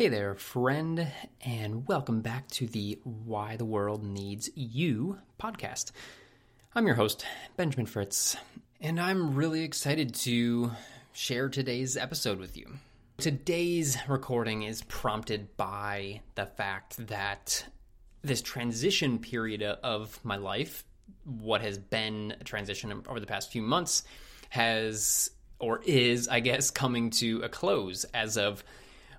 Hey there, friend, and welcome back to the Why the World Needs You podcast. I'm your host, Benjamin Fritz, and I'm really excited to share today's episode with you. Today's recording is prompted by the fact that this transition period of my life, what has been a transition over the past few months, has or is, I guess, coming to a close as of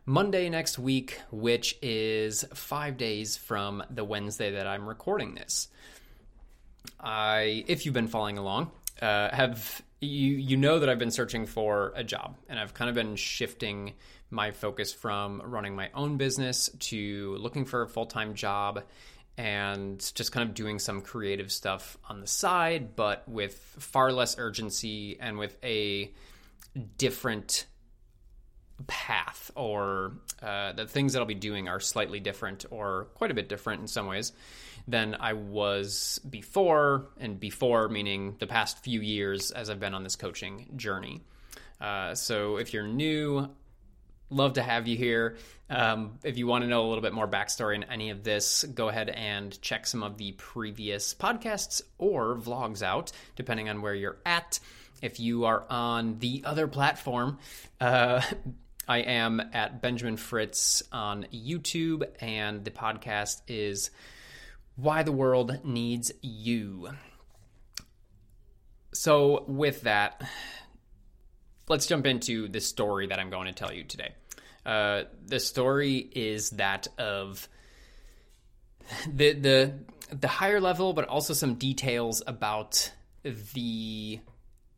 Monday next week, which is five days from the Wednesday that I'm recording this. I, if you've been following along, uh, have you you know that I've been searching for a job, and I've kind of been shifting my focus from running my own business to looking for a full time job and just kind of doing some creative stuff on the side, but with far less urgency and with a different path or uh, the things that I'll be doing are slightly different or quite a bit different in some ways than I was before, and before meaning the past few years as I've been on this coaching journey. Uh, so if you're new, love to have you here. Um, if you want to know a little bit more backstory in any of this, go ahead and check some of the previous podcasts or vlogs out, depending on where you're at. If you are on the other platform, uh, I am at Benjamin Fritz on YouTube, and the podcast is Why the World Needs You. So, with that, let's jump into the story that I'm going to tell you today. Uh, the story is that of the the the higher level, but also some details about the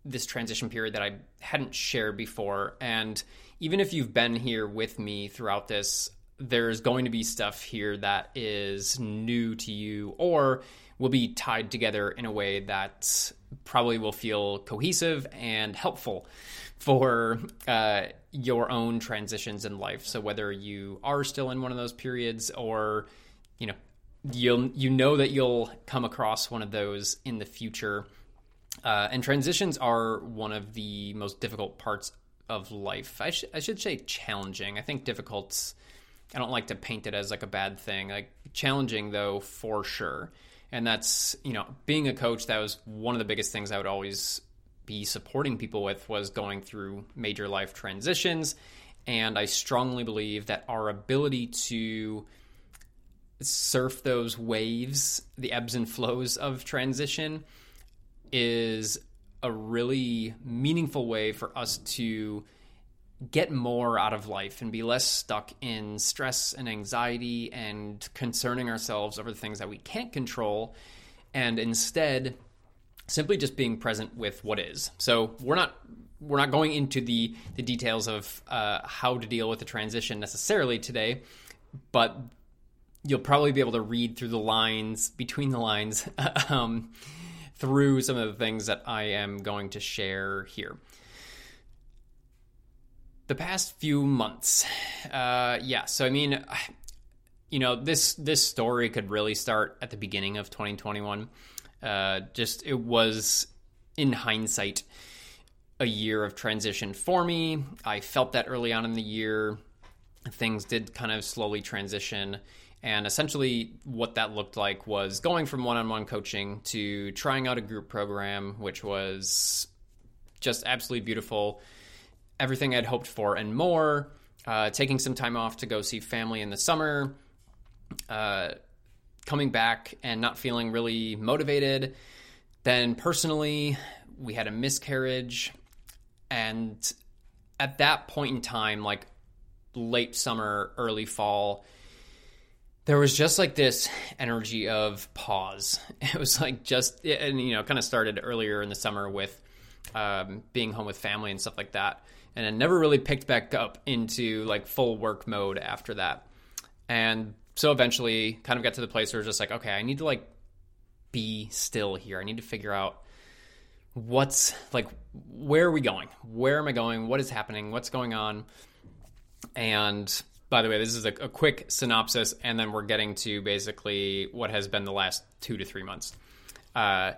this transition period that I hadn't shared before, and even if you've been here with me throughout this, there's going to be stuff here that is new to you or will be tied together in a way that probably will feel cohesive and helpful for uh, your own transitions in life. So whether you are still in one of those periods or you know you'll you know that you'll come across one of those in the future. Uh, and transitions are one of the most difficult parts of life. I, sh- I should say challenging. I think difficult. I don't like to paint it as like a bad thing. Like challenging though, for sure. And that's you know, being a coach. That was one of the biggest things I would always be supporting people with was going through major life transitions. And I strongly believe that our ability to surf those waves, the ebbs and flows of transition, is a really meaningful way for us to get more out of life and be less stuck in stress and anxiety and concerning ourselves over the things that we can't control and instead simply just being present with what is. So we're not we're not going into the the details of uh, how to deal with the transition necessarily today but you'll probably be able to read through the lines between the lines um, through some of the things that I am going to share here. The past few months, uh, yeah. So I mean, you know, this this story could really start at the beginning of 2021. Uh, just it was, in hindsight, a year of transition for me. I felt that early on in the year, things did kind of slowly transition and essentially, what that looked like was going from one on one coaching to trying out a group program, which was just absolutely beautiful. Everything I'd hoped for and more. Uh, taking some time off to go see family in the summer. Uh, coming back and not feeling really motivated. Then, personally, we had a miscarriage. And at that point in time, like late summer, early fall, there was just like this energy of pause. It was like just, and you know, kind of started earlier in the summer with um, being home with family and stuff like that. And it never really picked back up into like full work mode after that. And so eventually kind of got to the place where it was just like, okay, I need to like be still here. I need to figure out what's like, where are we going? Where am I going? What is happening? What's going on? And by the way, this is a, a, quick synopsis, and then we're getting to basically what has been the last two to three months. Uh,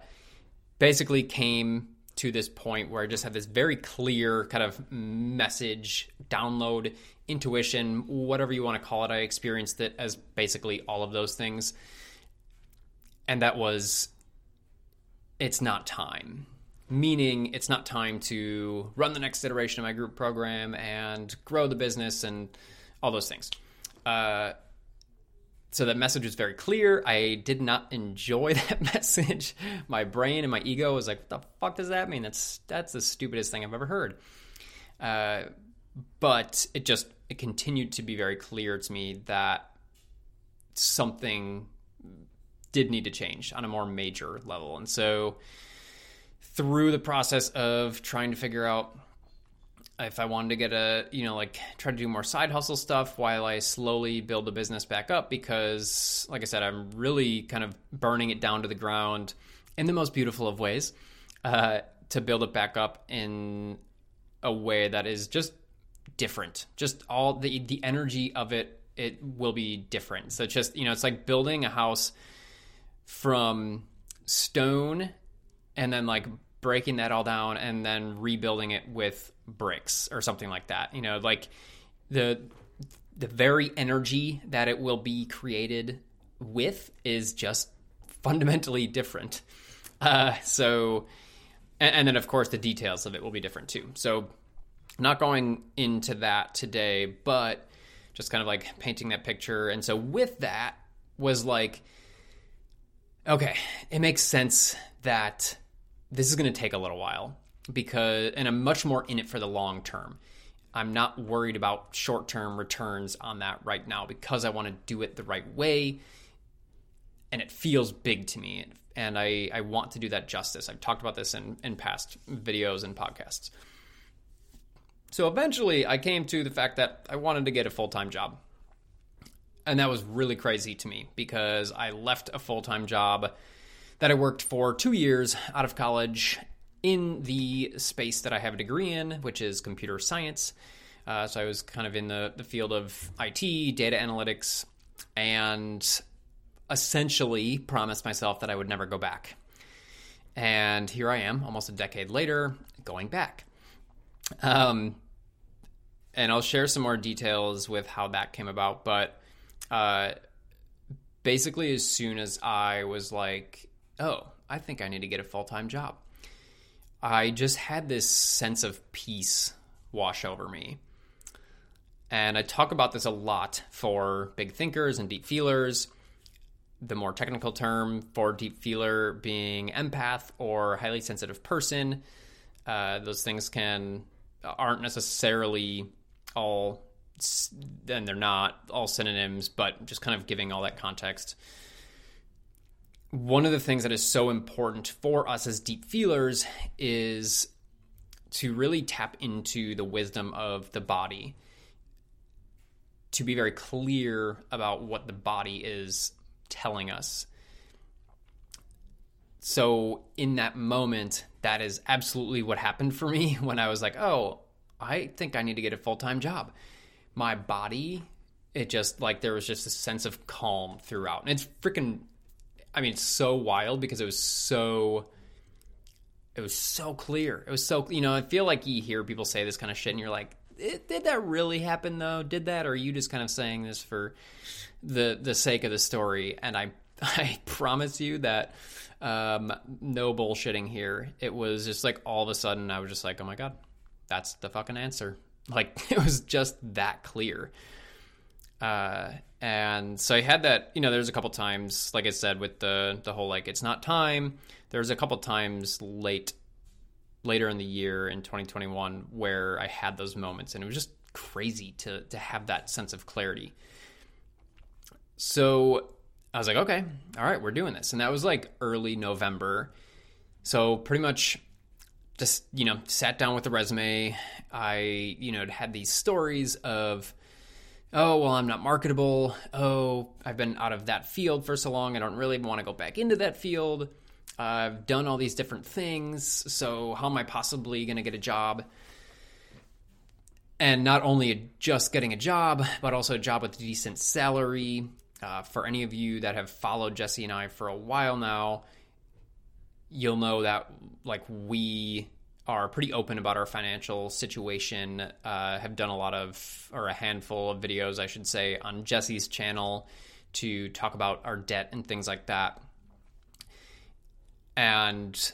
basically, came to this point where I just had this very clear kind of message download intuition, whatever you want to call it. I experienced it as basically all of those things. And that was it's not time. Meaning, it's not time to run the next iteration of my group program and grow the business and all those things. Uh, so that message was very clear. I did not enjoy that message. My brain and my ego was like, "What the fuck does that mean? That's that's the stupidest thing I've ever heard." Uh, but it just it continued to be very clear to me that something did need to change on a more major level, and so through the process of trying to figure out if I wanted to get a, you know, like try to do more side hustle stuff while I slowly build the business back up because, like I said, I'm really kind of burning it down to the ground in the most beautiful of ways uh, to build it back up in a way that is just different. Just all the the energy of it, it will be different. So just you know, it's like building a house from stone and then like breaking that all down and then rebuilding it with bricks or something like that. You know, like the the very energy that it will be created with is just fundamentally different. Uh, so, and, and then of course the details of it will be different too. So, not going into that today, but just kind of like painting that picture. And so with that was like, okay, it makes sense that this is going to take a little while because, and I'm much more in it for the long term. I'm not worried about short term returns on that right now because I want to do it the right way. And it feels big to me. And I, I want to do that justice. I've talked about this in, in past videos and podcasts. So eventually I came to the fact that I wanted to get a full time job. And that was really crazy to me because I left a full time job that I worked for two years out of college in the space that I have a degree in, which is computer science. Uh, so I was kind of in the, the field of IT, data analytics, and essentially promised myself that I would never go back. And here I am, almost a decade later, going back. Um, and I'll share some more details with how that came about. But uh, basically, as soon as I was like, oh, I think I need to get a full time job. I just had this sense of peace wash over me. And I talk about this a lot for big thinkers and deep feelers. The more technical term for deep feeler being empath or highly sensitive person. Uh, those things can aren't necessarily all, and they're not all synonyms, but just kind of giving all that context one of the things that is so important for us as deep feelers is to really tap into the wisdom of the body to be very clear about what the body is telling us. So in that moment that is absolutely what happened for me when i was like oh i think i need to get a full-time job. My body it just like there was just a sense of calm throughout. And it's freaking I mean, so wild because it was so it was so clear. It was so you know, I feel like you hear people say this kind of shit and you're like, did that really happen though? Did that or are you just kind of saying this for the the sake of the story? And I I promise you that um, no bullshitting here. It was just like all of a sudden I was just like, "Oh my god. That's the fucking answer." Like it was just that clear. Uh, and so I had that, you know, there's a couple times, like I said, with the the whole like it's not time. There's a couple times late later in the year in 2021 where I had those moments and it was just crazy to to have that sense of clarity. So I was like, okay, all right, we're doing this. And that was like early November. So pretty much just, you know, sat down with the resume. I, you know, had these stories of oh, well, I'm not marketable. Oh, I've been out of that field for so long. I don't really want to go back into that field. Uh, I've done all these different things. So, how am I possibly going to get a job? And not only just getting a job, but also a job with a decent salary. Uh, for any of you that have followed Jesse and I for a while now, you'll know that like we are pretty open about our financial situation. Uh, have done a lot of, or a handful of videos, I should say, on Jesse's channel to talk about our debt and things like that. And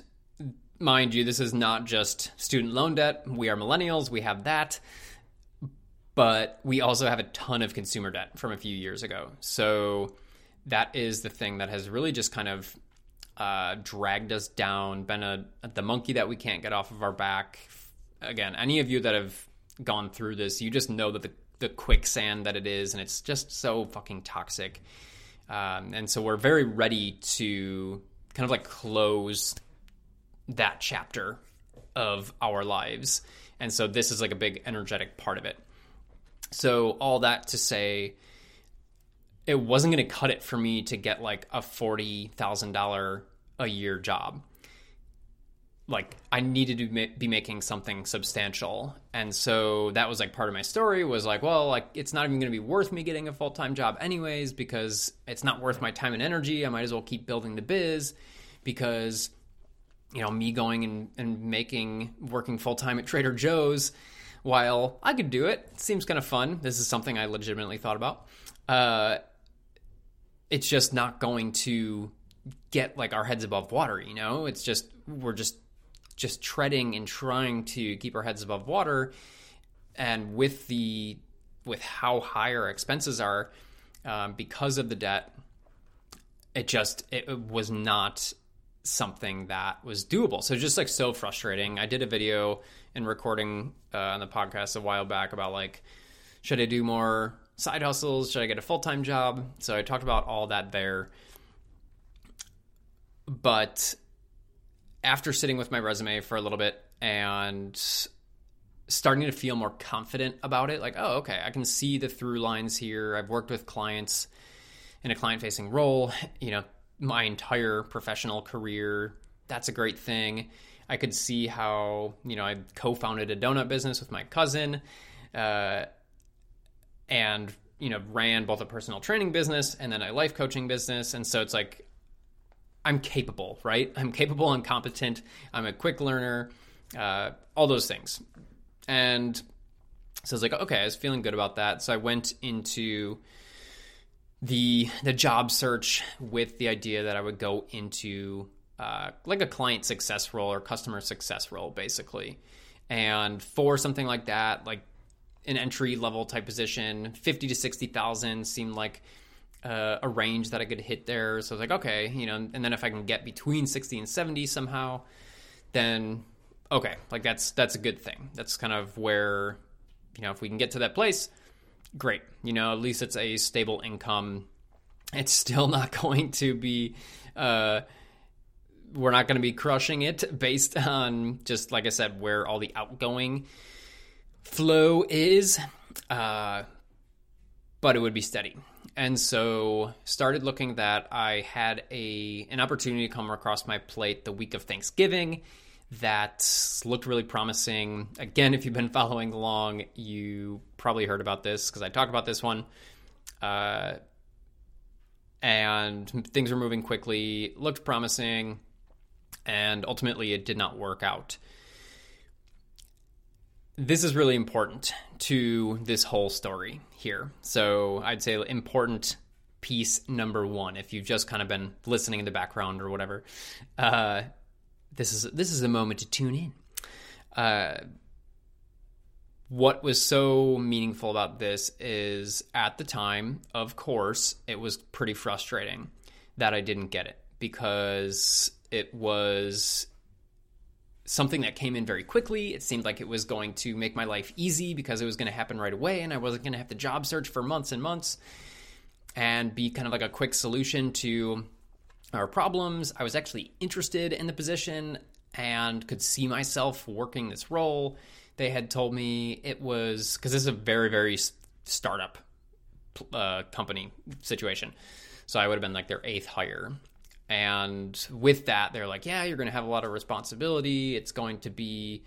mind you, this is not just student loan debt. We are millennials, we have that. But we also have a ton of consumer debt from a few years ago. So that is the thing that has really just kind of uh, dragged us down, been a, the monkey that we can't get off of our back. Again, any of you that have gone through this, you just know that the, the quicksand that it is, and it's just so fucking toxic. Um, and so we're very ready to kind of like close that chapter of our lives. And so this is like a big energetic part of it. So, all that to say, it wasn't going to cut it for me to get like a $40,000 a year job. Like I needed to be making something substantial. And so that was like part of my story was like, well, like it's not even going to be worth me getting a full-time job anyways because it's not worth my time and energy. I might as well keep building the biz because you know, me going and, and making working full-time at Trader Joe's while I could do it, seems kind of fun. This is something I legitimately thought about. Uh, it's just not going to get like our heads above water you know it's just we're just just treading and trying to keep our heads above water and with the with how high our expenses are um, because of the debt it just it was not something that was doable so just like so frustrating i did a video and recording uh, on the podcast a while back about like should i do more side hustles? Should I get a full time job? So I talked about all that there. But after sitting with my resume for a little bit and starting to feel more confident about it, like, oh, okay, I can see the through lines here. I've worked with clients in a client facing role, you know, my entire professional career. That's a great thing. I could see how, you know, I co founded a donut business with my cousin. Uh, and you know ran both a personal training business and then a life coaching business and so it's like i'm capable right? I'm capable and competent i'm a quick learner uh, all those things. And so i was like okay i was feeling good about that. So i went into the the job search with the idea that i would go into uh, like a client success role or customer success role basically. And for something like that like an entry level type position. Fifty to sixty thousand seemed like uh, a range that I could hit there. So I was like, okay, you know, and then if I can get between sixty and seventy somehow, then okay, like that's that's a good thing. That's kind of where you know if we can get to that place, great. You know, at least it's a stable income. It's still not going to be. Uh, we're not going to be crushing it based on just like I said, where all the outgoing flow is, uh, but it would be steady. And so started looking that I had a an opportunity to come across my plate the week of Thanksgiving that looked really promising. Again, if you've been following along, you probably heard about this because I talked about this one. Uh, and things were moving quickly, looked promising, and ultimately it did not work out this is really important to this whole story here. So I'd say important piece number one, if you've just kind of been listening in the background or whatever, uh, this is this is a moment to tune in. Uh, what was so meaningful about this is at the time, of course, it was pretty frustrating that I didn't get it because it was something that came in very quickly. It seemed like it was going to make my life easy because it was going to happen right away and I wasn't going to have to job search for months and months and be kind of like a quick solution to our problems. I was actually interested in the position and could see myself working this role. They had told me it was because this is a very, very startup uh, company situation. So I would have been like their eighth hire. And with that, they're like, yeah, you're going to have a lot of responsibility. It's going to be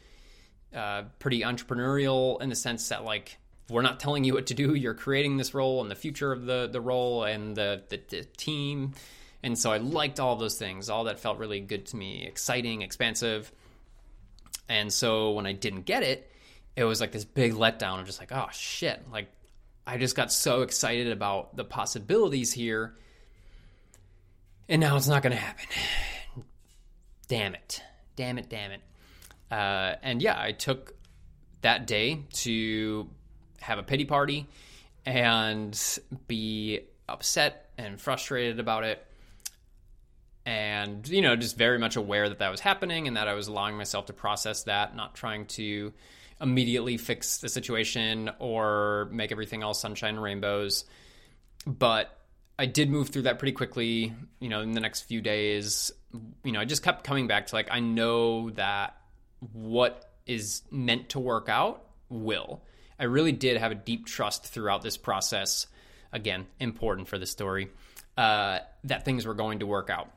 uh, pretty entrepreneurial in the sense that, like, we're not telling you what to do. You're creating this role and the future of the, the role and the, the, the team. And so I liked all those things. All that felt really good to me, exciting, expansive. And so when I didn't get it, it was like this big letdown of just like, oh shit, like I just got so excited about the possibilities here. And now it's not going to happen. Damn it. Damn it, damn it. Uh, and yeah, I took that day to have a pity party and be upset and frustrated about it and you know just very much aware that that was happening and that i was allowing myself to process that not trying to immediately fix the situation or make everything all sunshine and rainbows but i did move through that pretty quickly you know in the next few days you know i just kept coming back to like i know that what is meant to work out will i really did have a deep trust throughout this process again important for the story uh, that things were going to work out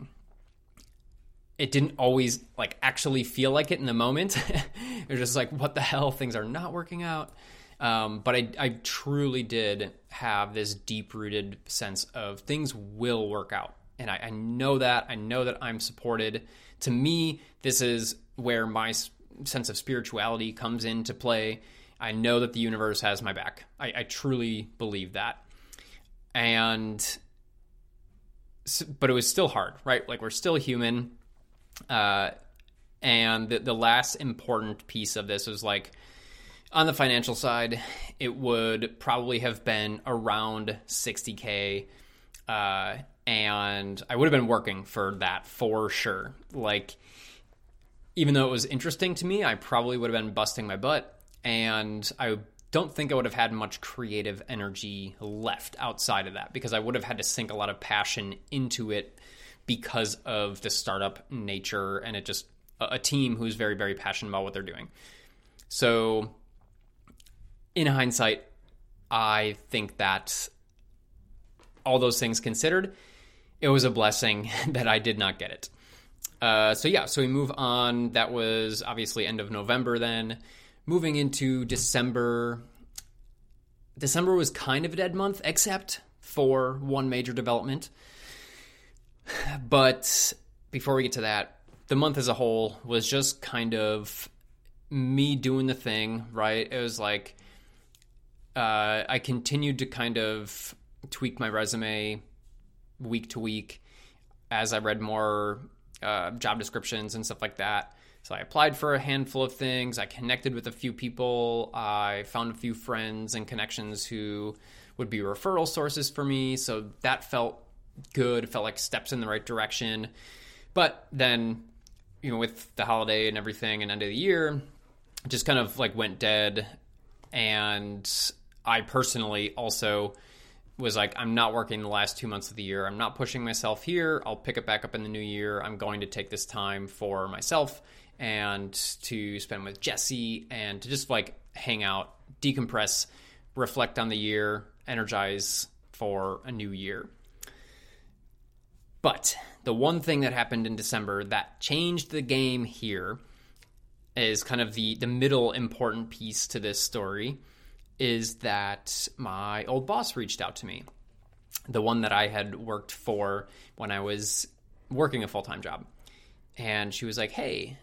it didn't always like actually feel like it in the moment. it was just like, what the hell? Things are not working out. Um, but I, I truly did have this deep rooted sense of things will work out. And I, I, know that. I know that I'm supported. To me, this is where my sense of spirituality comes into play. I know that the universe has my back. I, I truly believe that. And, but it was still hard, right? Like, we're still human uh, and the, the last important piece of this was like on the financial side, it would probably have been around 60K. Uh, and I would have been working for that for sure. Like, even though it was interesting to me, I probably would have been busting my butt. And I don't think I would have had much creative energy left outside of that because I would have had to sink a lot of passion into it because of the startup nature and it just a team who's very very passionate about what they're doing. So in hindsight, I think that all those things considered, it was a blessing that I did not get it. Uh, so yeah, so we move on. That was obviously end of November. Then moving into December. December was kind of a dead month, except for one major development. But before we get to that, the month as a whole was just kind of me doing the thing, right? It was like uh, I continued to kind of tweak my resume week to week as I read more uh, job descriptions and stuff like that. So I applied for a handful of things. I connected with a few people. I found a few friends and connections who would be referral sources for me. So that felt good. It felt like steps in the right direction. But then, you know, with the holiday and everything and end of the year, just kind of like went dead. And I personally also was like, I'm not working the last two months of the year. I'm not pushing myself here. I'll pick it back up in the new year. I'm going to take this time for myself and to spend with Jesse and to just like hang out, decompress, reflect on the year, energize for a new year. But the one thing that happened in December that changed the game here is kind of the the middle important piece to this story is that my old boss reached out to me. The one that I had worked for when I was working a full-time job. And she was like, "Hey,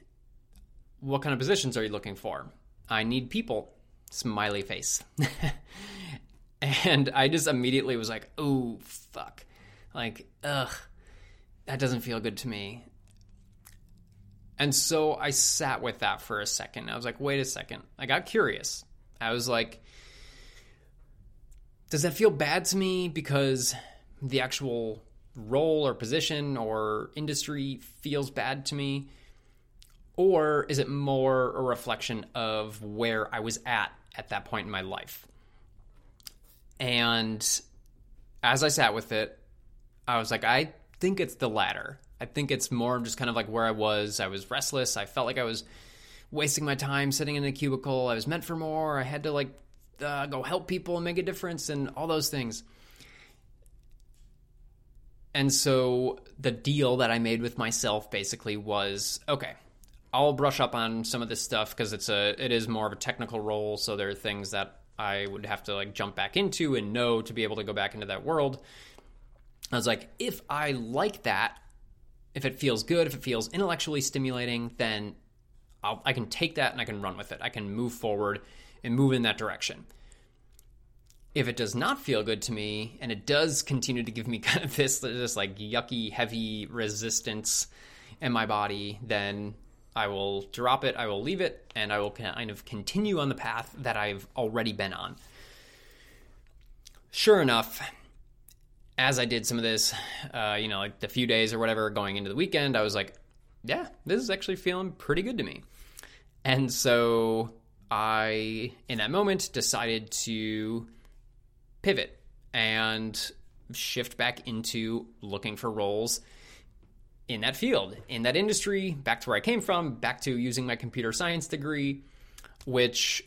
what kind of positions are you looking for? I need people." Smiley face. and I just immediately was like, "Oh, fuck." Like, ugh that doesn't feel good to me. And so I sat with that for a second. I was like, wait a second. I got curious. I was like, does that feel bad to me because the actual role or position or industry feels bad to me? Or is it more a reflection of where I was at at that point in my life? And as I sat with it, I was like, I think it's the latter. I think it's more just kind of like where I was. I was restless. I felt like I was wasting my time sitting in a cubicle. I was meant for more. I had to like uh, go help people and make a difference and all those things. And so the deal that I made with myself basically was okay, I'll brush up on some of this stuff because it's a it is more of a technical role, so there are things that I would have to like jump back into and know to be able to go back into that world. I was like, if I like that, if it feels good, if it feels intellectually stimulating, then I'll, I can take that and I can run with it. I can move forward and move in that direction. If it does not feel good to me and it does continue to give me kind of this, this like yucky, heavy resistance in my body, then I will drop it, I will leave it, and I will kind of continue on the path that I've already been on. Sure enough, as I did some of this, uh, you know, like the few days or whatever going into the weekend, I was like, yeah, this is actually feeling pretty good to me. And so I, in that moment, decided to pivot and shift back into looking for roles in that field, in that industry, back to where I came from, back to using my computer science degree, which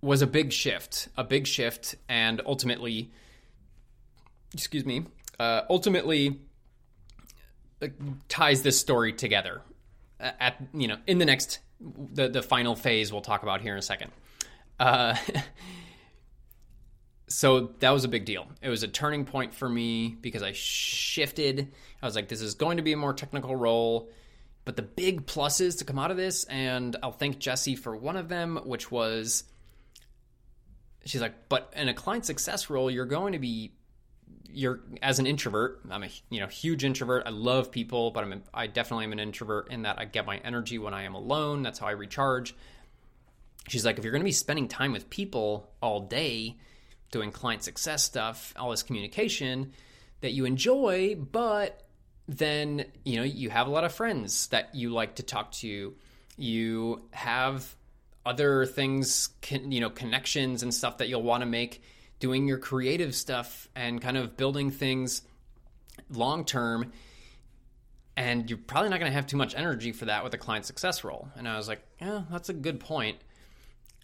was a big shift, a big shift, and ultimately, excuse me, uh, ultimately uh, ties this story together. At you know, in the next, the the final phase we'll talk about here in a second. Uh, so that was a big deal. It was a turning point for me because I shifted. I was like, this is going to be a more technical role. But the big pluses to come out of this, and I'll thank Jesse for one of them, which was she's like, but in a client success role, you're going to be you're as an introvert. I'm a you know huge introvert. I love people, but I'm a, I definitely am an introvert in that I get my energy when I am alone. That's how I recharge. She's like, if you're going to be spending time with people all day, doing client success stuff, all this communication that you enjoy, but then, you know, you have a lot of friends that you like to talk to. You have other things, you know, connections and stuff that you'll want to make doing your creative stuff and kind of building things long term. And you're probably not going to have too much energy for that with a client success role. And I was like, yeah, that's a good point.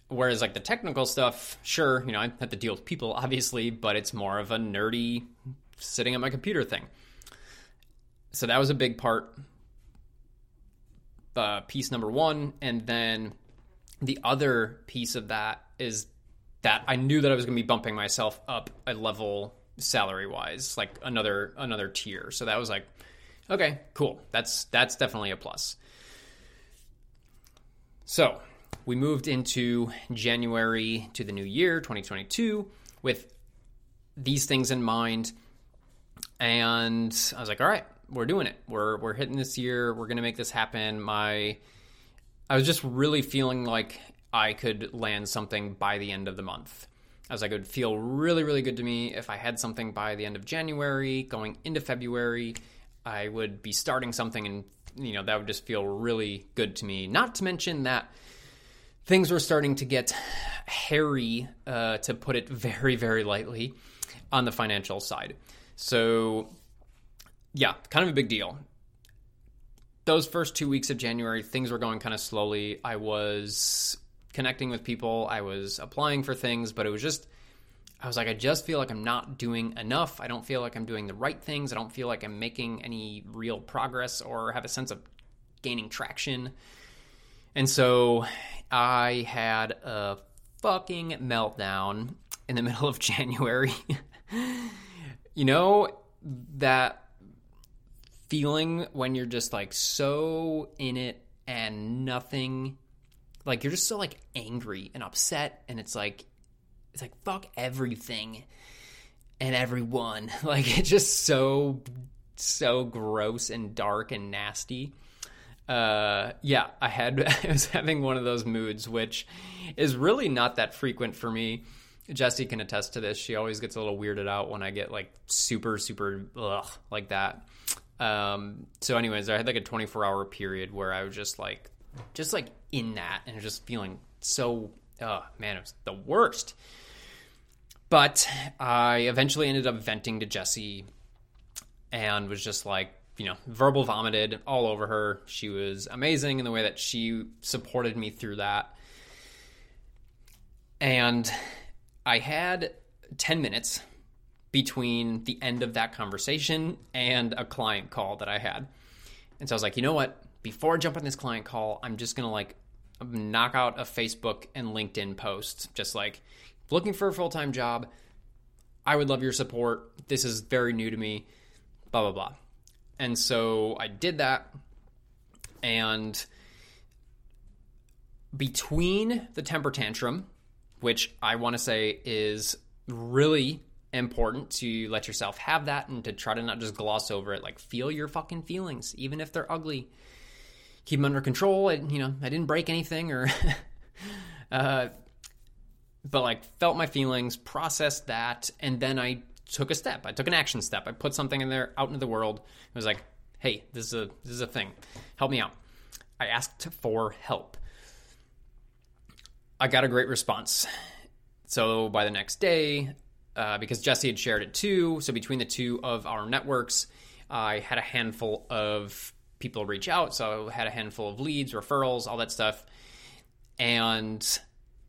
Whereas like the technical stuff, sure, you know, I have to deal with people obviously, but it's more of a nerdy sitting at my computer thing. So that was a big part. Uh, piece number one, and then the other piece of that is that I knew that I was going to be bumping myself up a level salary wise, like another another tier. So that was like, okay, cool. That's that's definitely a plus. So we moved into January to the new year, 2022, with these things in mind. And I was like, all right, we're doing it. We're we're hitting this year. We're gonna make this happen. My I was just really feeling like I could land something by the end of the month. As I would feel really, really good to me if I had something by the end of January, going into February. I would be starting something, and you know that would just feel really good to me. Not to mention that things were starting to get hairy, uh, to put it very, very lightly, on the financial side. So, yeah, kind of a big deal. Those first two weeks of January, things were going kind of slowly. I was connecting with people, I was applying for things, but it was just, I was like, I just feel like I'm not doing enough. I don't feel like I'm doing the right things. I don't feel like I'm making any real progress or have a sense of gaining traction. And so I had a fucking meltdown in the middle of January. you know, that feeling when you're just like so in it and nothing like you're just so like angry and upset and it's like it's like fuck everything and everyone like it's just so so gross and dark and nasty uh, yeah, I had I was having one of those moods, which is really not that frequent for me. Jesse can attest to this. She always gets a little weirded out when I get like super super ugh, like that. Um, so, anyways, I had like a 24 hour period where I was just like, just like in that, and just feeling so. Oh man, it was the worst. But I eventually ended up venting to Jesse and was just like, you know, verbal vomited all over her. She was amazing in the way that she supported me through that. And I had 10 minutes between the end of that conversation and a client call that I had. And so I was like, you know what? Before I jump on this client call, I'm just to like knock out a Facebook and LinkedIn post, just like looking for a full time job. I would love your support. This is very new to me, blah, blah, blah. And so I did that. And between the temper tantrum, which I want to say is really important to let yourself have that and to try to not just gloss over it. Like, feel your fucking feelings, even if they're ugly. Keep them under control. And, you know, I didn't break anything or, uh, but like felt my feelings, processed that, and then I took a step. I took an action step. I put something in there out into the world. It was like, hey, this is a this is a thing. Help me out. I asked for help. I got a great response. So by the next day, uh, because Jesse had shared it too, so between the two of our networks, I had a handful of people reach out. So I had a handful of leads, referrals, all that stuff. And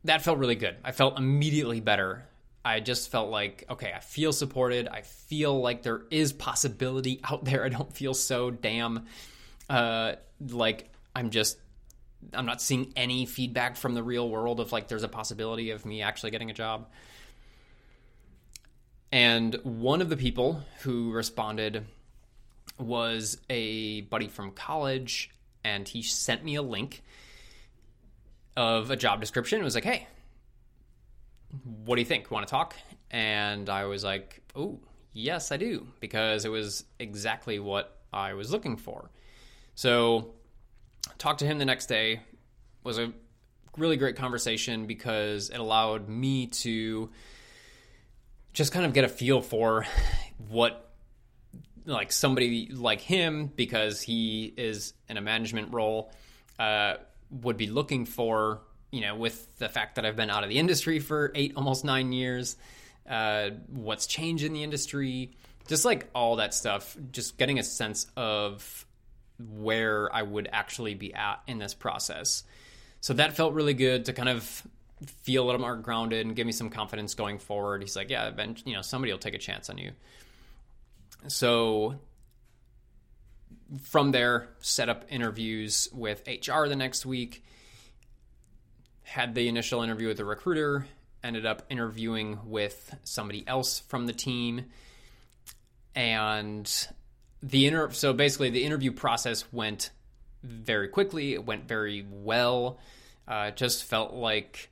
that felt really good. I felt immediately better. I just felt like, okay, I feel supported. I feel like there is possibility out there. I don't feel so damn uh, like I'm just I'm not seeing any feedback from the real world of like there's a possibility of me actually getting a job. And one of the people who responded was a buddy from college, and he sent me a link of a job description. It was like, hey, what do you think? Want to talk? And I was like, oh, yes, I do, because it was exactly what I was looking for. So, talked to him the next day. Was a really great conversation because it allowed me to just kind of get a feel for what like somebody like him because he is in a management role uh, would be looking for you know with the fact that i've been out of the industry for eight almost nine years uh, what's changed in the industry just like all that stuff just getting a sense of where i would actually be at in this process. So that felt really good to kind of feel a little more grounded and give me some confidence going forward. He's like yeah you know somebody will take a chance on you so from there, set up interviews with HR the next week. Had the initial interview with the recruiter, ended up interviewing with somebody else from the team. And the inter so basically the interview process went very quickly, it went very well. Uh, it just felt like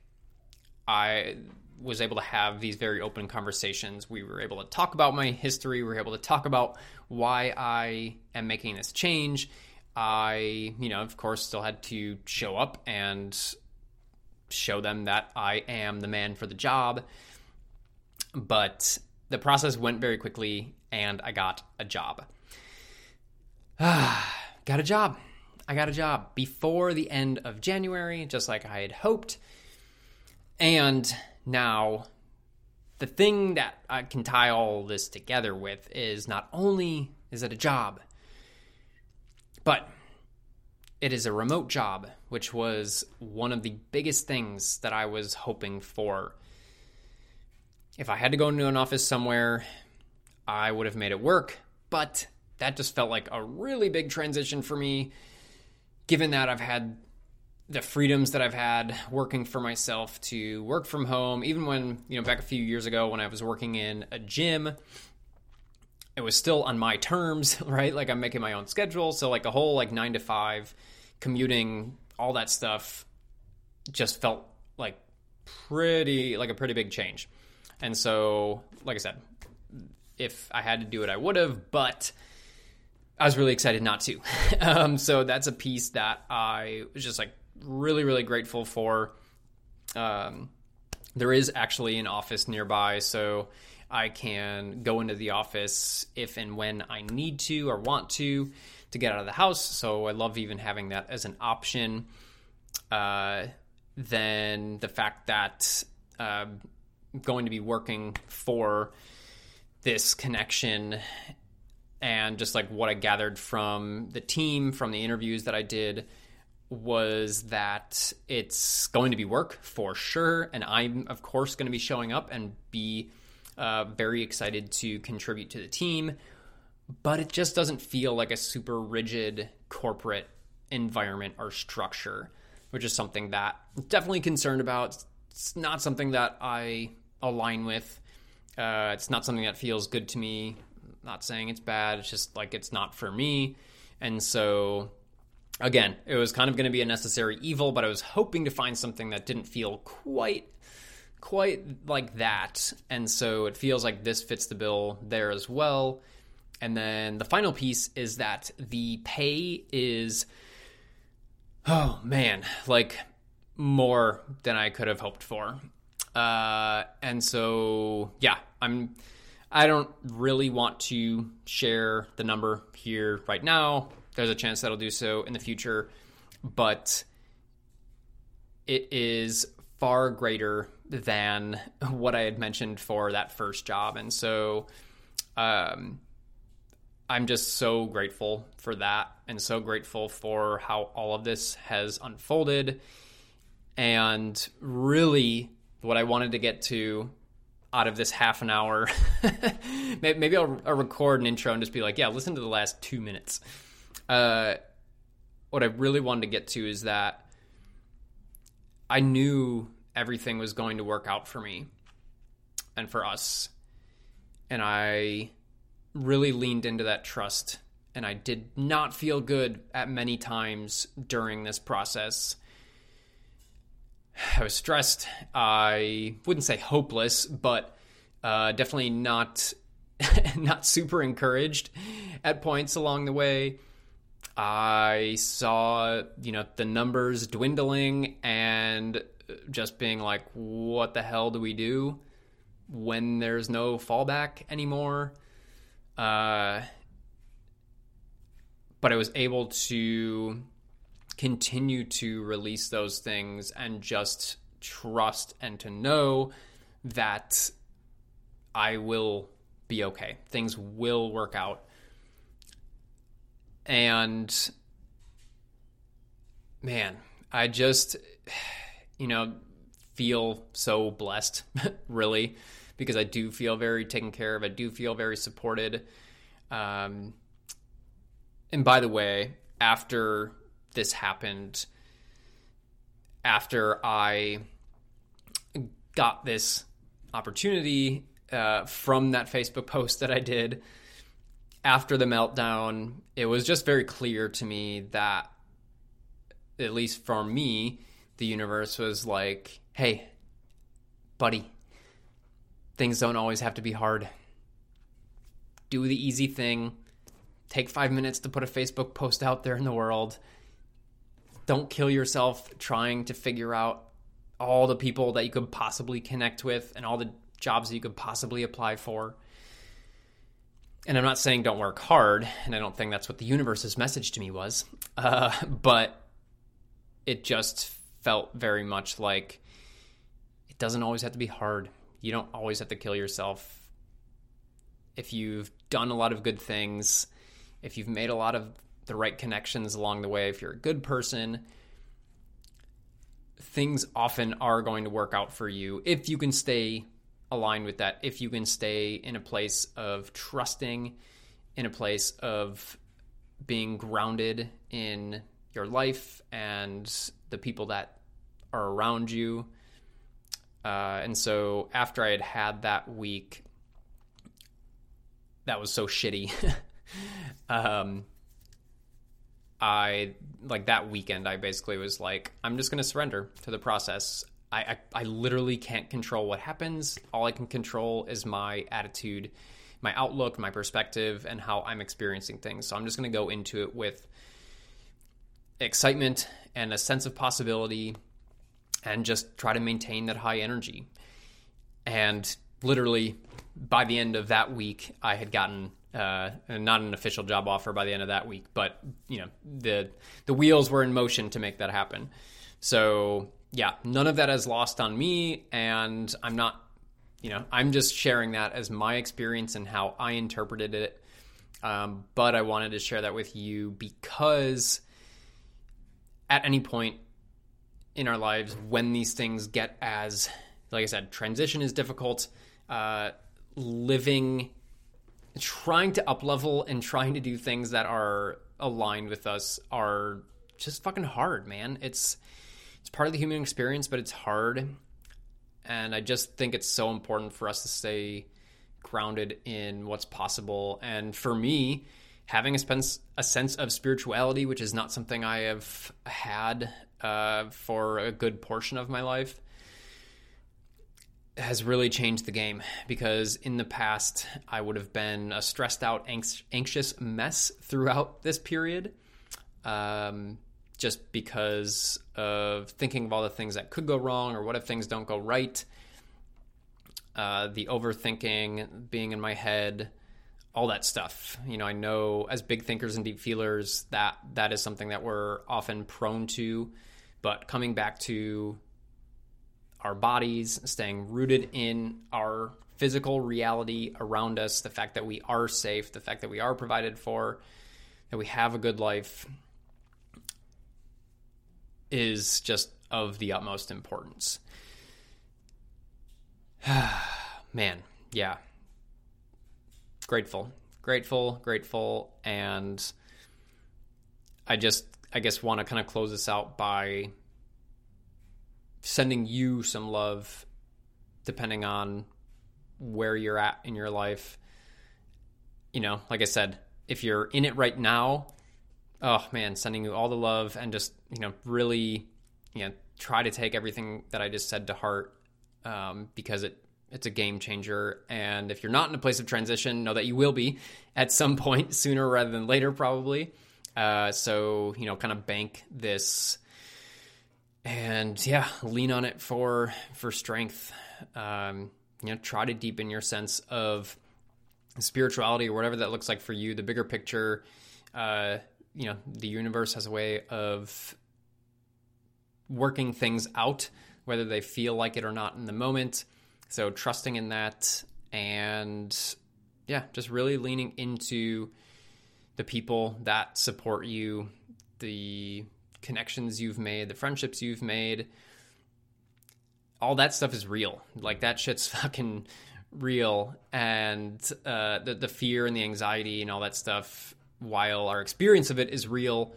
I was able to have these very open conversations. We were able to talk about my history. We were able to talk about why I am making this change. I, you know, of course, still had to show up and show them that I am the man for the job. But the process went very quickly and I got a job. got a job. I got a job before the end of January, just like I had hoped. And now, the thing that I can tie all this together with is not only is it a job, but it is a remote job, which was one of the biggest things that I was hoping for. If I had to go into an office somewhere, I would have made it work, but that just felt like a really big transition for me, given that I've had the freedoms that I've had working for myself to work from home, even when, you know, back a few years ago when I was working in a gym, it was still on my terms, right? Like I'm making my own schedule. So like a whole like nine to five commuting, all that stuff just felt like pretty, like a pretty big change. And so, like I said, if I had to do it, I would have, but I was really excited not to. um, so that's a piece that I was just like really, really grateful for. Um, there is actually an office nearby, so I can go into the office if and when I need to or want to to get out of the house. So I love even having that as an option. Uh, then the fact that uh, going to be working for this connection and just like what I gathered from the team, from the interviews that I did, was that it's going to be work for sure. And I'm, of course, going to be showing up and be uh, very excited to contribute to the team. But it just doesn't feel like a super rigid corporate environment or structure, which is something that I'm definitely concerned about. It's not something that I align with. Uh, it's not something that feels good to me. I'm not saying it's bad. It's just like it's not for me. And so again, it was kind of going to be a necessary evil, but I was hoping to find something that didn't feel quite quite like that. And so it feels like this fits the bill there as well. And then the final piece is that the pay is oh man, like more than I could have hoped for. Uh, and so yeah, I'm I don't really want to share the number here right now. There's a chance that I'll do so in the future, but it is far greater than what I had mentioned for that first job. And so um, I'm just so grateful for that and so grateful for how all of this has unfolded. And really, what I wanted to get to out of this half an hour, maybe I'll, I'll, record an intro and just be like, yeah, listen to the last two minutes. Uh, what I really wanted to get to is that I knew everything was going to work out for me and for us. And I really leaned into that trust. And I did not feel good at many times during this process. I was stressed. I wouldn't say hopeless, but uh, definitely not not super encouraged at points along the way. I saw, you know, the numbers dwindling and just being like, what the hell do we do when there's no fallback anymore? Uh, but I was able to continue to release those things and just trust and to know that I will be okay. Things will work out. And man, I just you know, feel so blessed, really, because I do feel very taken care of. I do feel very supported. Um, and by the way, after this happened, after I got this opportunity uh, from that Facebook post that I did after the meltdown, it was just very clear to me that, at least for me, the universe was like, hey, buddy, things don't always have to be hard. Do the easy thing. Take five minutes to put a Facebook post out there in the world. Don't kill yourself trying to figure out all the people that you could possibly connect with and all the jobs that you could possibly apply for. And I'm not saying don't work hard, and I don't think that's what the universe's message to me was. Uh, but it just felt very much like it doesn't always have to be hard. You don't always have to kill yourself. If you've done a lot of good things, if you've made a lot of the right connections along the way, if you're a good person, things often are going to work out for you if you can stay aligned with that, if you can stay in a place of trusting, in a place of being grounded in your life and the people that are around you. Uh, and so after I had had that week, that was so shitty. um, I like that weekend. I basically was like, I'm just going to surrender to the process. I, I, I literally can't control what happens. All I can control is my attitude, my outlook, my perspective, and how I'm experiencing things. So I'm just going to go into it with excitement and a sense of possibility and just try to maintain that high energy. And literally by the end of that week, I had gotten uh, not an official job offer by the end of that week, but you know the the wheels were in motion to make that happen. So yeah, none of that has lost on me, and I'm not, you know, I'm just sharing that as my experience and how I interpreted it. Um, but I wanted to share that with you because at any point in our lives when these things get as, like I said, transition is difficult. Uh, living, trying to up level and trying to do things that are aligned with us are just fucking hard, man. It's it's part of the human experience, but it's hard. And I just think it's so important for us to stay grounded in what's possible. And for me, having a sense a sense of spirituality, which is not something I have had uh, for a good portion of my life, has really changed the game. Because in the past, I would have been a stressed out, anxious mess throughout this period. Um, just because of thinking of all the things that could go wrong or what if things don't go right. Uh, the overthinking, being in my head, all that stuff. You know, I know as big thinkers and deep feelers that that is something that we're often prone to, but coming back to our bodies, staying rooted in our physical reality around us, the fact that we are safe, the fact that we are provided for, that we have a good life, is just of the utmost importance. Man, yeah. Grateful, grateful, grateful. And I just, I guess, want to kind of close this out by sending you some love, depending on where you're at in your life. You know, like I said, if you're in it right now, oh man, sending you all the love and just you know really you know try to take everything that I just said to heart um, because it it's a game changer. And if you're not in a place of transition, know that you will be at some point sooner rather than later, probably. Uh, so you know, kind of bank this, and yeah, lean on it for for strength. Um, you know, try to deepen your sense of spirituality or whatever that looks like for you. The bigger picture. Uh, you know the universe has a way of working things out whether they feel like it or not in the moment. So trusting in that and yeah just really leaning into the people that support you the connections you've made the friendships you've made. All that stuff is real. Like that shit's fucking real. And uh, the, the fear and the anxiety and all that stuff while our experience of it is real,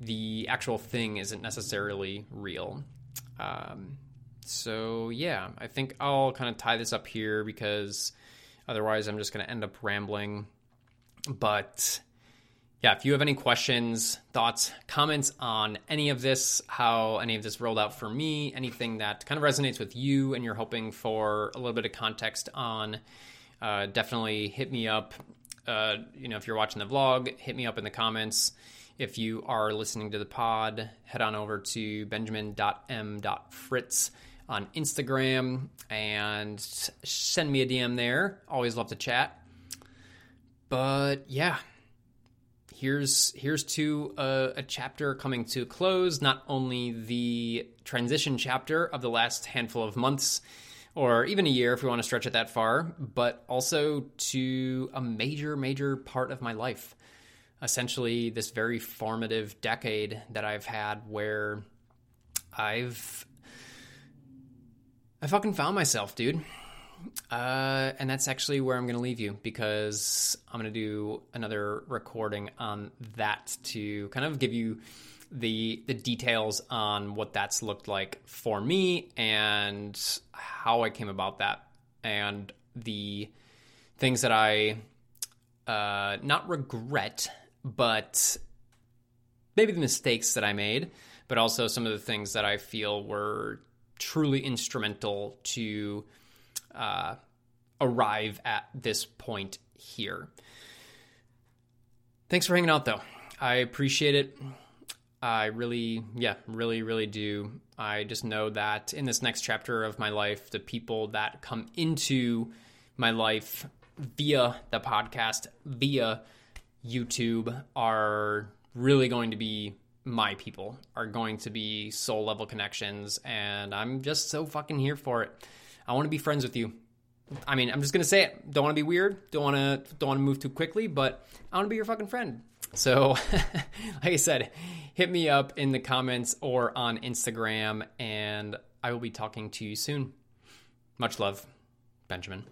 the actual thing isn't necessarily real. Um, so, yeah, I think I'll kind of tie this up here because otherwise I'm just going to end up rambling. But yeah, if you have any questions, thoughts, comments on any of this, how any of this rolled out for me, anything that kind of resonates with you and you're hoping for a little bit of context on, uh, definitely hit me up uh, you know, if you're watching the vlog, hit me up in the comments. If you are listening to the pod, head on over to benjamin.m.fritz on Instagram and send me a DM there. Always love to chat. But yeah, here's here's to a, a, chapter coming to a close. Not only the transition chapter of the last handful of months or even a year if we want to stretch it that far, but also to a major, major part of my life. Essentially, this very formative decade that I've had where I've I fucking found myself, dude. Uh, and that's actually where I'm going to leave you because I'm going to do another recording on that to kind of give you the the details on what that's looked like for me and how I came about that and the things that I uh, not regret, but maybe the mistakes that I made, but also some of the things that I feel were truly instrumental to uh, arrive at this point here. Thanks for hanging out, though. I appreciate it. I really, yeah, really, really do. I just know that in this next chapter of my life, the people that come into my life via the podcast, via YouTube, are really going to be my people, are going to be soul level connections. And I'm just so fucking here for it. I want to be friends with you. I mean, I'm just gonna say it. Don't want to be weird. Don't want to. Don't want to move too quickly. But I want to be your fucking friend. So, like I said, hit me up in the comments or on Instagram, and I will be talking to you soon. Much love, Benjamin.